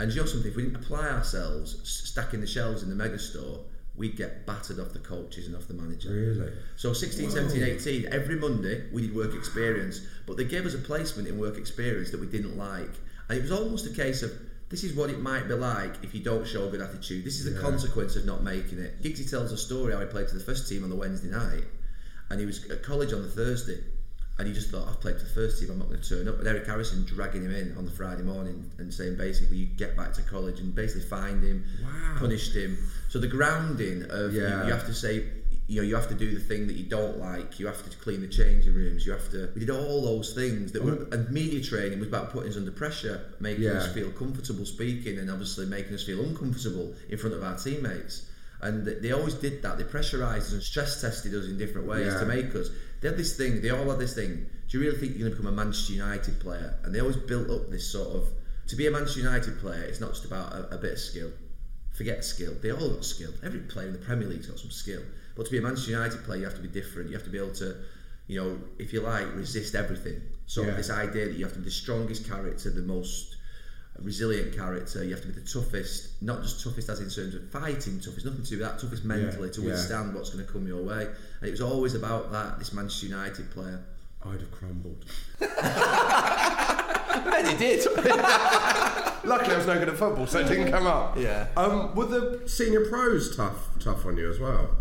And you know something? If we didn't apply ourselves, stacking the shelves in the mega store, we'd get battered off the coaches and off the manager. Really? So 16, 17, 18, every Monday we did work experience, but they gave us a placement in work experience that we didn't like. And it was almost a case of this is what it might be like if you don't show a good attitude. This is the consequence of not making it. Giggsy tells a story how he played for the first team on the Wednesday night, and he was at college on the Thursday. And he just thought, I've played for the first team, I'm not going to turn up. But Eric Harrison dragging him in on the Friday morning and saying, basically, you get back to college and basically fined him, punished him. So the grounding of you- Yeah. you have to say, you know, you have to do the thing that you don't like. You have to clean the changing rooms. You have to. We did all those things that were. Oh. And media training was about putting us under pressure, making Yeah. us feel comfortable speaking, and obviously making us feel uncomfortable in front of our teammates. And they- they always did that. They pressurised us and stress tested us in different ways Yeah. to make us. They had this thing. They all had this thing. Do you really think you're going to become a Manchester United player? And they always built up this sort of. To be a Manchester United player, it's not just about a, a bit of skill forget skill. They all got skill. Every player in the Premier League's got some skill. But to be a Manchester United player, you have to be different. You have to be able to, you know, if you like, resist everything. So Yeah. this idea that you have to be the strongest character, the most a resilient character. You have to be the toughest, not just toughest as in terms of fighting toughest, nothing to do with that, toughest mentally to yeah. withstand what's going to come your way. And it was always about that, this Manchester United player. I'd have crumbled. and he did. Luckily, I was no good at football, so it didn't come up. Yeah. Um, were the senior pros tough, tough on you as well?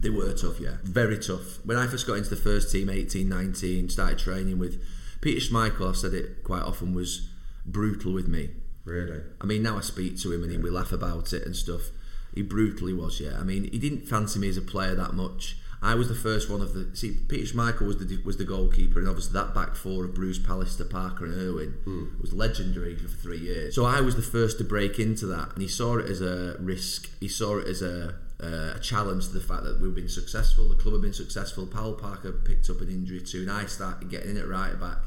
They were tough, yeah. Very tough. When I first got into the first team, 18, 19, started training with Peter Schmeichel, I've said it quite often, was brutal with me. Really? I mean, now I speak to him and we laugh about it and stuff. He brutally was, yeah. I mean, he didn't fancy me as a player that much. I was the first one of the. See, Peter Schmeichel was the was the goalkeeper, and obviously that back four of Bruce, Pallister, Parker, and Irwin was legendary for three years. So I was the first to break into that, and he saw it as a risk. He saw it as a uh, a challenge to the fact that we've been successful. The club have been successful. Paul Parker picked up an injury too, and I started getting in at right back.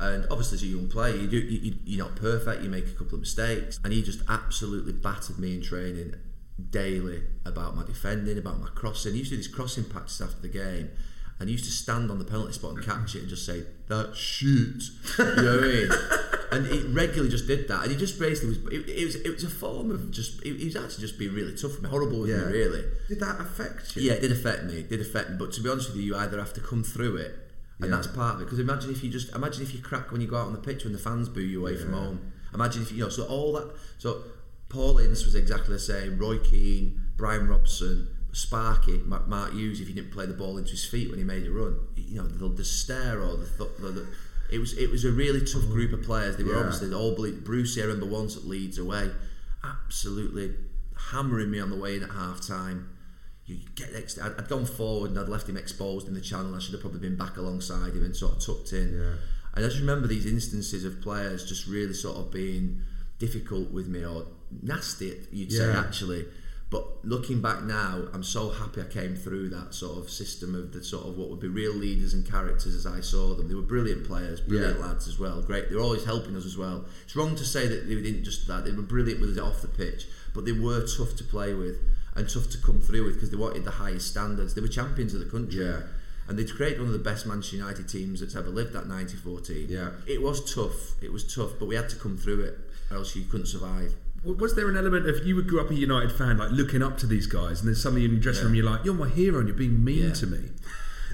And obviously, as a young player, you do you, you're not perfect. You make a couple of mistakes, and he just absolutely battered me in training daily about my defending, about my crossing. He used to do these crossing patches after the game, and he used to stand on the penalty spot and catch it and just say that shit. You know what I mean? And he regularly just did that, and he just basically was. It, it was it was a form of just. He was actually just being really tough with me, horrible with Yeah. me, really. Did that affect you? Yeah, it did affect me. It did affect me. But to be honest with you, you either have to come through it, and Yeah. that's part of it. Because imagine if you just imagine if you crack when you go out on the pitch when the fans boo you away from home. Imagine if you, know. So all that. So Paul Ince was exactly the same. Roy Keane, Brian Robson. Sparky, Mark Hughes, if he didn't play the ball into his feet when he made a run, you know the, the stare or the, th- the, the it was it was a really tough mm. group of players. They were Yeah. obviously all believe, Brucey. I remember once at Leeds away, absolutely hammering me on the way in at half time. You get next. I'd, I'd gone forward and I'd left him exposed in the channel. I should have probably been back alongside him and sort of tucked in. Yeah. And I just remember these instances of players just really sort of being difficult with me or nasty, you'd say actually. But looking back now, I'm so happy I came through that sort of system of the sort of what would be real leaders and characters as I saw them. They were brilliant players, brilliant Yeah. lads as well. Great, they were always helping us as well. It's wrong to say that they didn't just that they were brilliant with us off the pitch, but they were tough to play with and tough to come through with because they wanted the highest standards. They were champions of the country. Yeah. And they'd created one of the best Manchester United teams that's ever lived, that 94 team. Yeah. It was tough. It was tough, but we had to come through it, or else you couldn't survive. Was there an element of you grew up a United fan, like looking up to these guys, and then suddenly in the dressing room you're like, "You're my hero," and you're being mean Yeah. to me.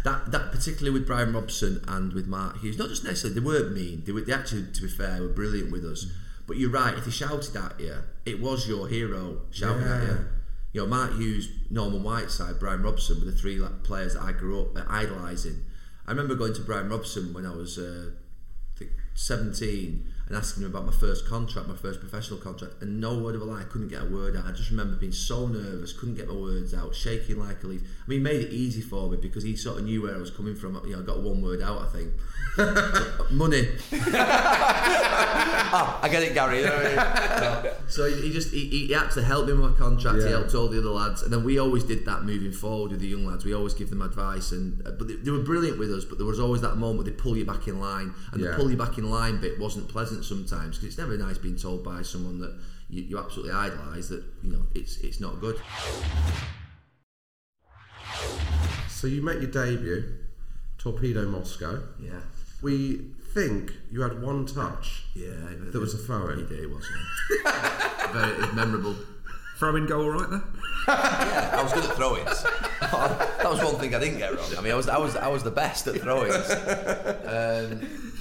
That that particularly with Brian Robson and with Mark Hughes, not just necessarily they weren't mean. They were they actually, to be fair, were brilliant with us. Mm. But you're right. If they shouted at you, it was your hero shouting at you. You know, Mark Hughes, Norman Whiteside, Brian Robson were the three players that I grew up idolising. I remember going to Brian Robson when I was uh, I think 17 and asking him about my first contract, my first professional contract, and no word of a lie, I couldn't get a word out. I just remember being so nervous, couldn't get my words out, shaking like a leaf. I mean, he made it easy for me because he sort of knew where I was coming from. You know, I got one word out, I think. Money. Ah, I get it, Gary. You know I mean? So he, he just he, he actually helped me with my contract. He helped all the other lads, and then we always did that moving forward with the young lads. We always give them advice, and uh, but they, they were brilliant with us. But there was always that moment they pull you back in line, and Yeah. the pull you back in line bit wasn't pleasant sometimes because it's never nice being told by someone that you, you absolutely idolise that you know it's it's not good. So you make your debut, Torpedo Moscow. Yeah. We think you had one touch. Yeah, That was a throw in. It was. Yeah. Very memorable. Throwing goal, right there. yeah, I was good at throw-ins. that was one thing I didn't get wrong. I mean, I was, I was, I was the best at throw-ins. Um,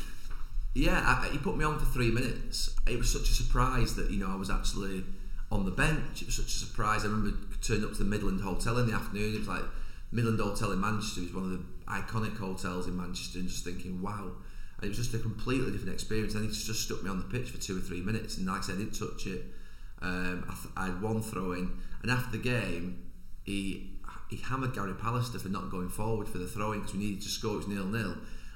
Yeah, I, he put me on for three minutes. It was such a surprise that you know I was actually on the bench. It was such a surprise. I remember turning up to the Midland Hotel in the afternoon. It was like Midland Hotel in Manchester is one of the iconic hotels in Manchester, and just thinking, wow. And it was just a completely different experience. And he just, stuck me on the pitch for two or three minutes, and like I said, I didn't touch it. Um, I, th- I had one throw in, and after the game, he he hammered Gary Pallister for not going forward for the throwing because we needed to score. It was nil nil,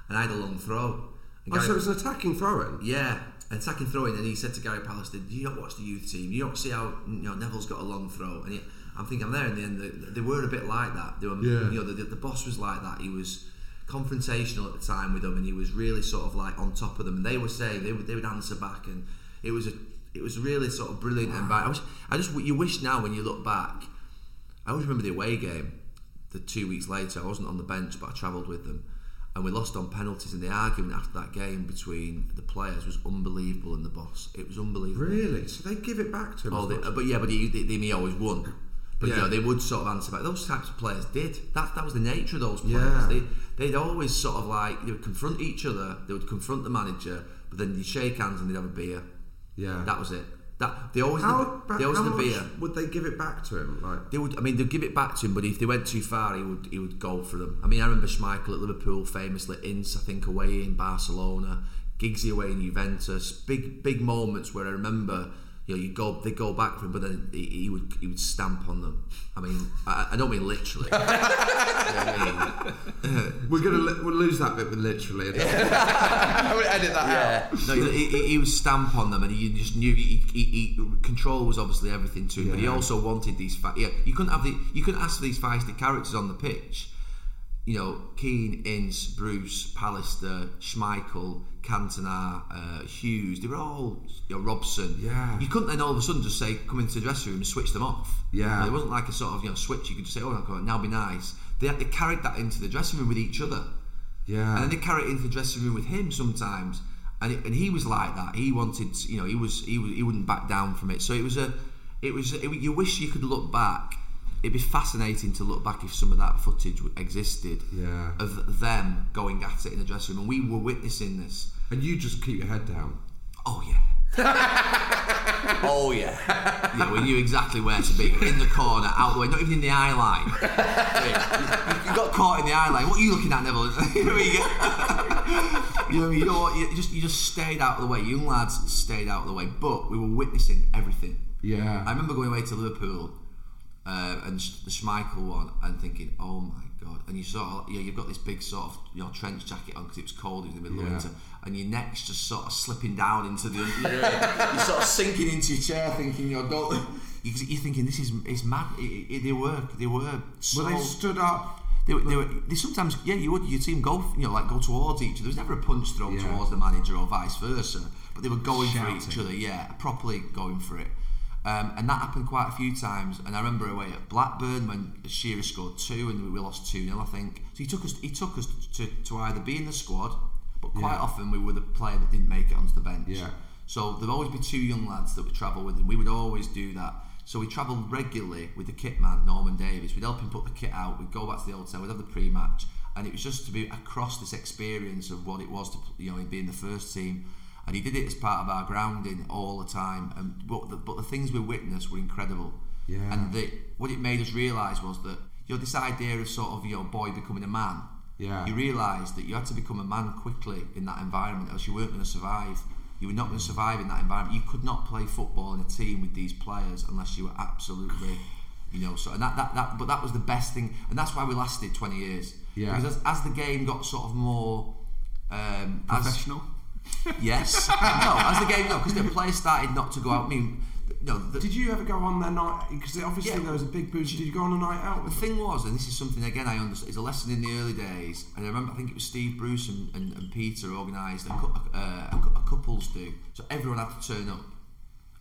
and I had a long throw. Oh, so it was an attacking throw-in. yeah, attacking throw-in, and he said to Gary Pallister, "Do you not watch the youth team? You don't see how you know Neville's got a long throw." And he, I'm thinking, I'm there in the end. They, they were a bit like that. They were, Yeah. you know, the, the boss was like that. He was confrontational at the time with them, and he was really sort of like on top of them. And they were saying they would they would answer back, and it was a it was really sort of brilliant. And I, wish, I just you wish now when you look back, I always remember the away game. The two weeks later, I wasn't on the bench, but I travelled with them. And we lost on penalties. And the argument after that game between the players was unbelievable, and the boss, it was unbelievable. Really? So they give it back to him? Oh, they, uh, but yeah, but he, they, they, he always won. But you Yeah. know, they would sort of answer back. Those types of players did. That that was the nature of those players. Yeah. They they'd always sort of like they would confront each other. They would confront the manager, but then they'd shake hands and they'd have a beer. Yeah. that was it. That they always How, the, they always how had the much beer. would they give it back to him? Like, They would. I mean, they'd give it back to him, but if they went too far, he would he would go for them. I mean, I remember Schmeichel at Liverpool, famously Ince, I think away in Barcelona, Giggsy away in Juventus. Big big moments where I remember. You know, you go, they go back for him, but then he, he would he would stamp on them. I mean, I, I don't mean literally. You know I mean? we're gonna li- we'll lose that bit with literally. I would edit that out. No, he, he, he would stamp on them, and he just knew he, he, he, control was obviously everything to him. But he also wanted these. Fi- yeah, you couldn't have the you couldn't ask for these feisty characters on the pitch. You know, Keane, Ince, Bruce, Pallister, Schmeichel, Cantona, uh, Hughes. They were all you know, Robson. Yeah. You couldn't then all of a sudden just say come into the dressing room and switch them off. Yeah. It wasn't like a sort of you know switch. You could just say, oh, no, now be nice. They, they carried that into the dressing room with each other. Yeah. And then they carry it into the dressing room with him sometimes, and it, and he was like that. He wanted, you know, he was he was, he wouldn't back down from it. So it was a, it was it, you wish you could look back. It'd be fascinating to look back if some of that footage existed Yeah. of them going at it in the dressing room, and we were witnessing this. And you just keep your head down. Oh yeah. Oh yeah. Yeah, we knew exactly where to be. In the corner, out the way, not even in the eye line. you, you got caught in the eye line. What are you looking at, Neville? you know, you, you know, you know what? You just you just stayed out of the way. Young lads stayed out of the way, but we were witnessing everything. Yeah. I remember going away to Liverpool uh, and the Schmeichel one and thinking, oh my god! And you sort of, yeah, you've got this big sort of you know trench jacket on because it was cold in the middle Yeah. of winter, and your neck's just sort of slipping down into the, you you're sort of sinking into your chair, thinking, you're don't. you- You're thinking this is it's mad. It, it, they were they were so, Well, they stood up. they, were- they were they sometimes yeah you would you'd see them go you know like go towards each other. There was never a punch thrown Yeah. towards the manager or vice versa, but they were going for each other. Yeah, properly going for it. Um, and that happened quite a few times. And I remember away at Blackburn when Shearer scored two and we lost two 0 I think. So he took us he took us to, to either be in the squad, but quite Yeah. often we were the player that didn't make it onto the bench. Yeah. So there'd always be two young lads that would travel with him. We would always do that. So we travelled regularly with the kit man, Norman Davies. We'd help him put the kit out. We'd go back to the hotel. We'd have the pre-match, and it was just to be across this experience of what it was to, you know, be in the first team. And he did it as part of our grounding all the time. And but the, but the things we witnessed were incredible. Yeah. And the, what it made us realise was that you know this idea of sort of your know boy becoming a man. Yeah. You realised that you had to become a man quickly in that environment, else you weren't going to survive. You were not going to survive in that environment. You could not play football in a team with these players unless you were absolutely, you know. So and that, that, that but that was the best thing, and that's why we lasted twenty years. Yeah. Because as, as the game got sort of more um, as- Professional. Yes. no, as the game no, because the players started not to go out. I mean, no. The, Did you ever go on their night? Because obviously Yeah. there was a big boost. Did you go on a night out? The thing was, and this is something again I understand, is a lesson in the early days. And I remember, I think it was Steve Bruce and, and, and Peter organised a, cou- uh, a, a couples do, so everyone had to turn up.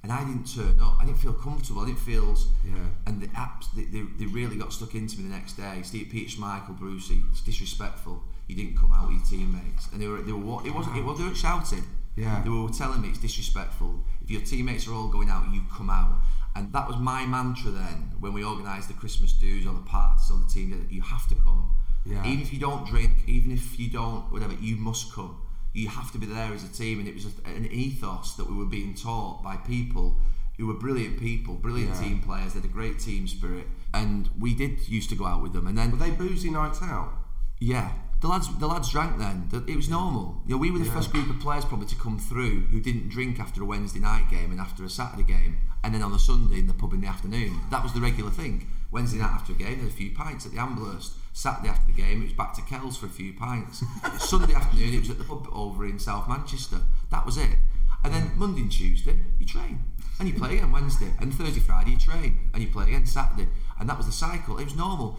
And I didn't turn up. I didn't feel comfortable. I didn't feel. Yeah. And the apps, they, they, they really got stuck into me the next day. Steve, Peter Schmeichel, Brucey, it's disrespectful. You didn't come out with your teammates, and they were they were it wasn't. It, well, they weren't shouting. Yeah. They were telling me it's disrespectful. If your teammates are all going out, you come out. And that was my mantra then when we organised the Christmas dues or the parties or the team. That you have to come. Yeah. Even if you don't drink, even if you don't whatever, you must come. You have to be there as a team. And it was a, an ethos that we were being taught by people who were brilliant people, brilliant Yeah. team players. They had a great team spirit, and we did used to go out with them. And then were they boozy nights out? yeah, the lads the lads drank then. It was normal. You know, we were the Yeah. first group of players probably to come through who didn't drink after a Wednesday night game and after a Saturday game, and then on a Sunday in the pub in the afternoon. That was the regular thing. Wednesday night after a game, a few pints at the Amblehurst. Saturday after the game, it was back to Kells for a few pints. Sunday afternoon, it was at the pub over in South Manchester. That was it. And then Monday and Tuesday, you train. And you play again Wednesday. And Thursday, Friday, you train. And you play again Saturday. And that was the cycle. It was normal.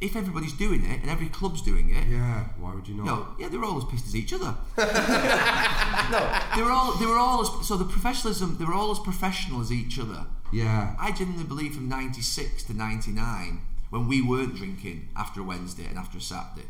If everybody's doing it and every club's doing it, Yeah. Why would you not? no, yeah, they were all as pissed as each other. no, they were all they were all as so the professionalism they were all as professional as each other. Yeah. I genuinely believe from '96 to '99 when we weren't drinking after a Wednesday and after a Saturday,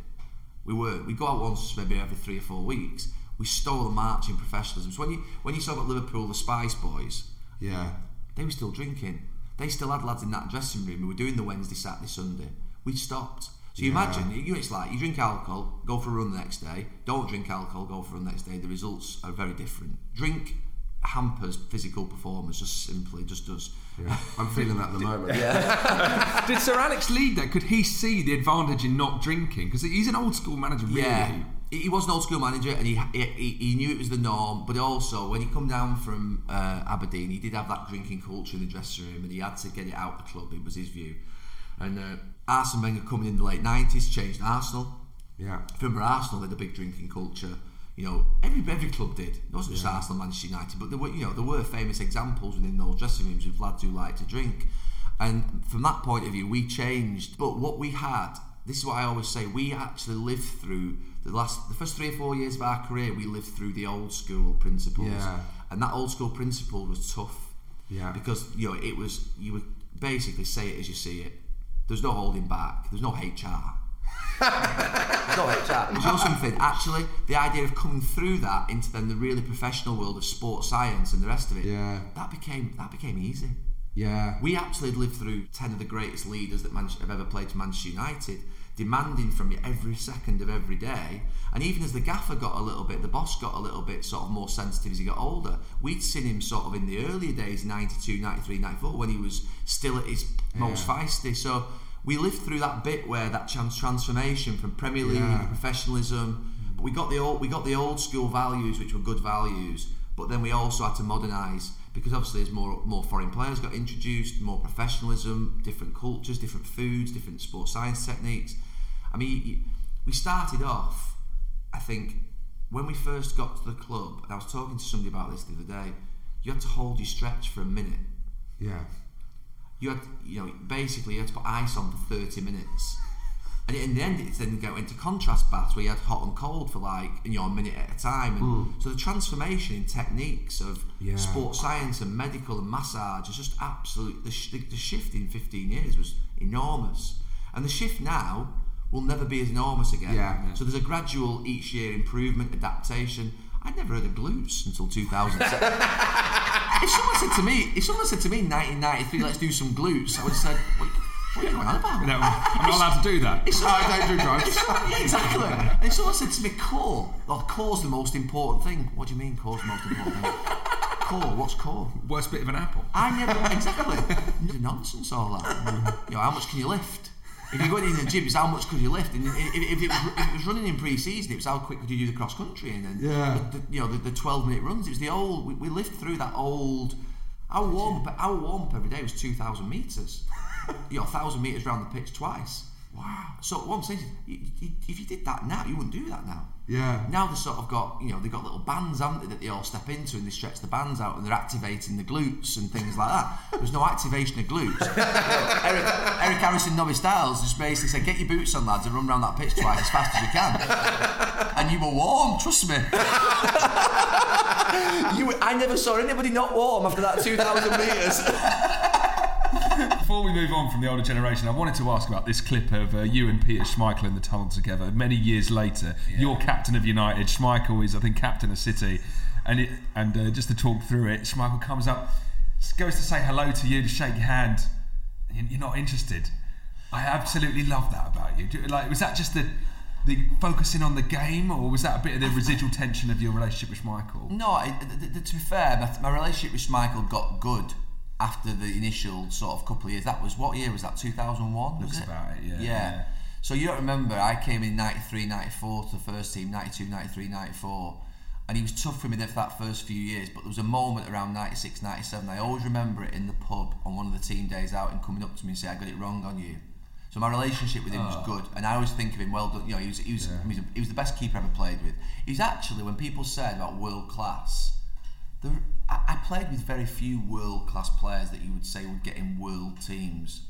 We were. We go out once, maybe every three or four weeks. We stole the marching professionalism. So when you when you saw about Liverpool, the Spice Boys, Yeah. they were still drinking. They still had lads in that dressing room who were doing the Wednesday, Saturday, Sunday. We stopped. So you Yeah. imagine, it's like you drink alcohol, go for a run the next day. Don't drink alcohol, go for a run the next day. The results are very different. Drink hampers physical performance, just simply just does. Yeah. I'm feeling that at the moment. Did Sir Alex lead that? Could he see the advantage in not drinking? Because he's an old school manager, really. Yeah, he, he was an old school manager, and he, he he knew it was the norm. But also, when he come down from uh, Aberdeen, he did have that drinking culture in the dressing room, and he had to get it out the club. It was his view. And uh, Arsene Wenger coming in the late nineties changed Arsenal. Yeah. Remember, Arsenal had a big drinking culture. You know, every every club did. It wasn't just Arsenal, Manchester United, but there were you know there were famous examples within those dressing rooms of lads who liked to drink. And from that point of view, we changed. But what we had, this is what I always say, we actually lived through the last, the first three or four years of our career. We lived through the old school principles, Yeah. and that old school principle was tough. Yeah. Because you know it was you would basically say it as you see it. There's no holding back. There's no HR. There's no HR. Do you know something? Actually, the idea of coming through that into then the really professional world of sports science and the rest of it, Yeah. that became that became easy. Yeah. We actually lived through ten of the greatest leaders that Man- have ever played for Manchester United, demanding from you every second of every day. And even as the gaffer got a little bit, the boss got a little bit sort of more sensitive as he got older. We'd seen him sort of in the earlier days, 92, 93, 94, when he was still at his most feisty. So we lived through that bit where that trans- transformation from Premier League Yeah. professionalism. But we got the old we got the old school values, which were good values. But then we also had to modernise because obviously as more more foreign players got introduced, more professionalism, different cultures, different foods, different sports science techniques. I mean, we started off. I think when we first got to the club, and I was talking to somebody about this the other day. You had to hold your stretch for a minute Yeah. you had you know basically you had to put ice on for 30 minutes and in the end it's then go into contrast baths where you had hot and cold for like you know a minute at a time and mm. so the transformation in techniques of Yeah. sports science and medical and massage is just absolute the, sh- the shift in 15 years was enormous and the shift now will never be as enormous again Yeah. so there's a gradual each year improvement adaptation I'd never heard of glutes until 2007 if someone said to me, if someone said to me, 1993, let's do some glutes, I would have said, what, what are you going on about? No, I'm not allowed to do that. Someone- I don't do drugs. Someone, yeah, exactly. And if someone said to me, core, well, core's the most important thing. What do you mean, core's the most important thing? Core, what's core? Worst bit of an apple. I never, exactly. Nonsense, all that. You know, how much can you lift? If you're going in the gym, it's how much could you lift? And if, if, it, was, if it was running in pre-season, it was how quick could you do the cross country? And then, Yeah. the, you know, the, the 12 minute runs. It was the old. We, we lived through that old. Our warm up, our warm up every day was 2,000 meters. you know, 1,000 meters around the pitch twice. Wow. So what I'm saying is, you, you, if you did that now, you wouldn't do that now. Yeah. Now they've sort of got, you know, they've got little bands, haven't they, that they all step into and they stretch the bands out and they're activating the glutes and things like that. There's no activation of glutes. Eric, Eric Harrison, Nobby Stiles, just basically said, get your boots on, lads, and run around that pitch twice as fast as you can. and you were warm, trust me. You, I never saw anybody not warm after that 2,000 metres. Before we move on from the older generation, I wanted to ask about this clip of uh, you and Peter Schmeichel in the tunnel together. Many years later, you're captain of United. Schmeichel is, I think, captain of City. And it, and uh, just to talk through it, Schmeichel comes up, goes to say hello to you, to shake your hand. You're not interested. I absolutely love that about you. Like, was that just the the focusing on the game, or was that a bit of the residual tension of your relationship with Schmeichel? No, it, th- th- to be fair, my, my relationship with Schmeichel got good after the initial sort of couple of years. That was, what year was that, 2001? Looks was it? about it, yeah, Yeah. yeah. So you don't remember, I came in 93, 94 to the first team, 92, 93, 94. And he was tough for me there for that first few years, but there was a moment around 96, 97. I always remember it in the pub on one of the team days out and coming up to me and say, I got it wrong on you. So my relationship with him was oh. good, and I always think of him well done. You know, he was he was, he was, he was the best keeper I ever played with. He's actually when people said about world class, there, I, I played with very few world class players that you would say would get in world teams.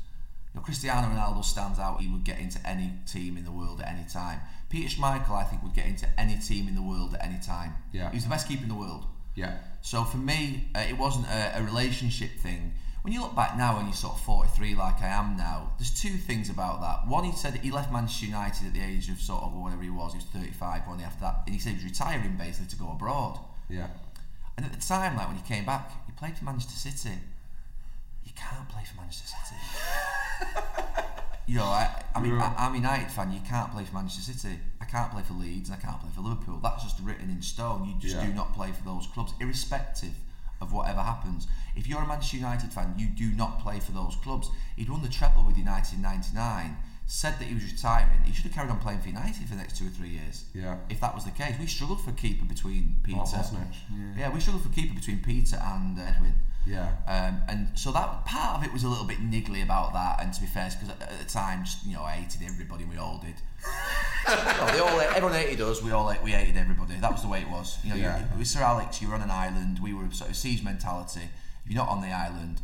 You know, Cristiano Ronaldo stands out. He would get into any team in the world at any time. Peter Schmeichel, I think, would get into any team in the world at any time. Yeah. he was the best keeper in the world. Yeah. So for me, uh, it wasn't a, a relationship thing. when you look back now and you're sort of 43 like I am now, there's two things about that. One, he said he left Manchester United at the age of sort of whatever he was, he was 35 when after that, and he said he was retiring basically to go abroad. Yeah. And at the time, like when he came back, he played for Manchester City. You can't play for Manchester City. you know, I, I mean, I, I'm a United fan. You can't play for Manchester City. I can't play for Leeds, and I can't play for Liverpool. That's just written in stone. You just Yeah. do not play for those clubs, irrespective of whatever happens. If you're a Manchester United fan, you do not play for those clubs. He'd won the treble with United in '99. Said that he was retiring. He should have carried on playing for United for the next two or three years. Yeah. If that was the case, we struggled for keeper between Peter. Mark Bosnich. Yeah. we struggled for keeper between Peter and Edwin. Yeah. Um, and so that part of it was a little bit niggly about that. And to be fair, because at, at the time, just, you know, I hated everybody. We all did. well, they all, everyone hated us. We all we hated everybody. That was the way it was. You know, Yeah. you, with Sir Alex, you were on an island. We were sort of siege mentality. If you're not on the island,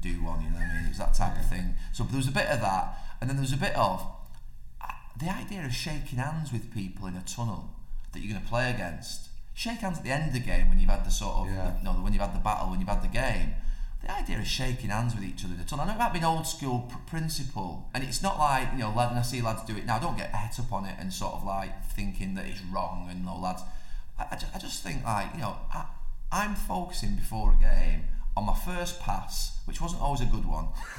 do one. You know what I mean? It was that type of thing. So there was a bit of that, and then there was a bit of uh, the idea of shaking hands with people in a tunnel that you're going to play against. Shake hands at the end of the game when you've had the sort of Yeah. no, when you've had the battle, when you've had the game. The idea of shaking hands with each other in a tunnel. I know that might be an old school pr- principle, and it's not like you know, lad, and I see lads do it now. Don't get het up on it and sort of like thinking that it's wrong and no lads. I, I, ju- I just think like you know, I, I'm focusing before a game on my first pass, which wasn't always a good one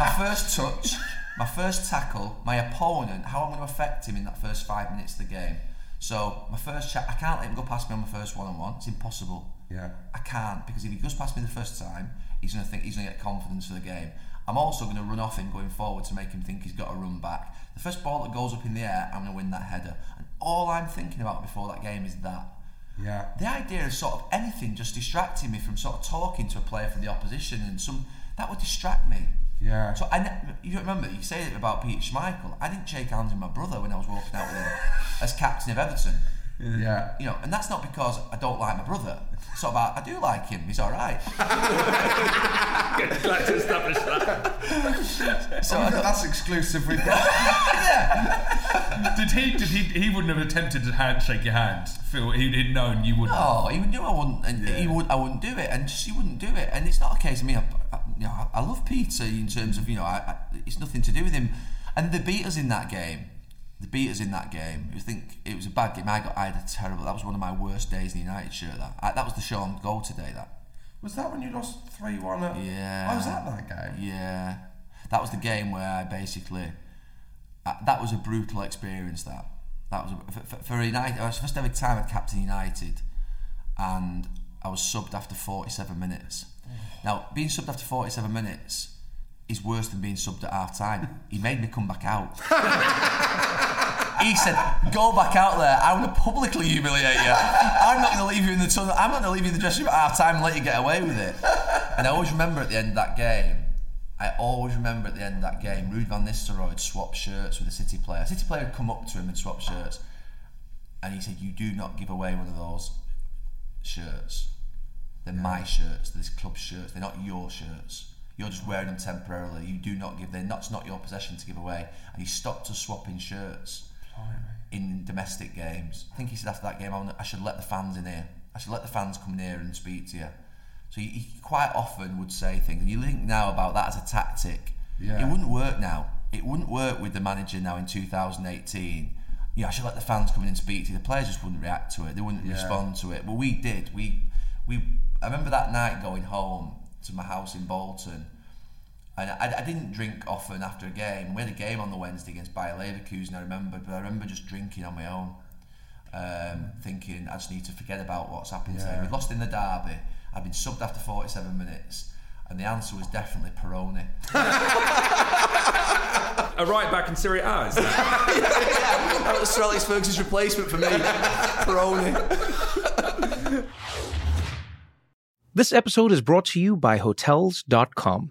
my first touch, my first tackle, my opponent, how I'm going to affect him in that first five minutes of the game. So my first chat, I can't let him go past me on my first one-on-one. It's impossible. Yeah. I can't because if he goes past me the first time, he's going to think he's going to get confidence for the game. I'm also going to run off him going forward to make him think he's got to run back. The first ball that goes up in the air, I'm going to win that header. And all I'm thinking about before that game is that. Yeah. The idea of sort of anything just distracting me from sort of talking to a player for the opposition and some that would distract me. Yeah. So I, ne- you remember you say it about Peter Schmeichel. I didn't shake hands with my brother when I was walking out with him as captain of Everton. Yeah. You know, and that's not because I don't like my brother. It's sort of about I do like him. He's all right. Glad to establish that. So oh, I I don't- that's exclusive. We've got. yeah. Did he? Did he? He wouldn't have attempted to hand shake your hand. Phil, he'd, he'd known you wouldn't. No, he knew I wouldn't, and he would. I wouldn't do it, and she wouldn't do it. And it's not a case of me. I, I, you know, I, I love Peter in terms of you know, I, I, it's nothing to do with him. And they beat us in that game. They beat us in that game. I think it was a bad game. I got. I had a terrible. That was one of my worst days in the United shirt. That I, that was the Shaun Goater day. That. Was that when you lost three one? Yeah. Oh, was that that game? Yeah, that was the game where I basically. Uh, that was a brutal experience. That that was a, for, for United. It was the first ever time I'd captain United, and I was subbed after 47 minutes. Now, being subbed after 47 minutes is worse than being subbed at half time. He made me come back out. he said, "Go back out there. I'm going to publicly humiliate you. I'm not going to leave you in the tunnel. I'm not going to leave you in the dressing room at half time and let you get away with it." And I always remember at the end of that game. I always remember at the end of that game, Ruud van Nistelrooy had swapped shirts with a City player. A City player had come up to him and swapped shirts, and he said, "You do not give away one of those shirts. They're my shirts. They're this club shirts. They're not your shirts. You're just wearing them temporarily. You do not give. They're not. It's not your possession to give away." And he stopped us swapping shirts in domestic games. I think he said after that game, "I should let the fans in here. I should let the fans come in here and speak to you. So he, he quite often would say things. You think now about that as a tactic. Yeah. It wouldn't work now. It wouldn't work with the manager now in 2018. You know, I should let the fans come in and speak to you. The players just wouldn't react to it. They wouldn't Yeah. respond to it. But we did. We, we. I remember that night going home to my house in Bolton. And I, I didn't drink often after a game. We had a game on the Wednesday against Bayer Leverkusen, I remember, but I remember just drinking on my own, um, thinking I just need to forget about what's happened today. Yeah. We lost in the derby. I'd been subbed after 47 minutes, and the answer was definitely Peroni. A right back in Serie A. Is that? That was Sir Alex Ferguson's replacement for me. Peroni. This episode is brought to you by Hotels.com.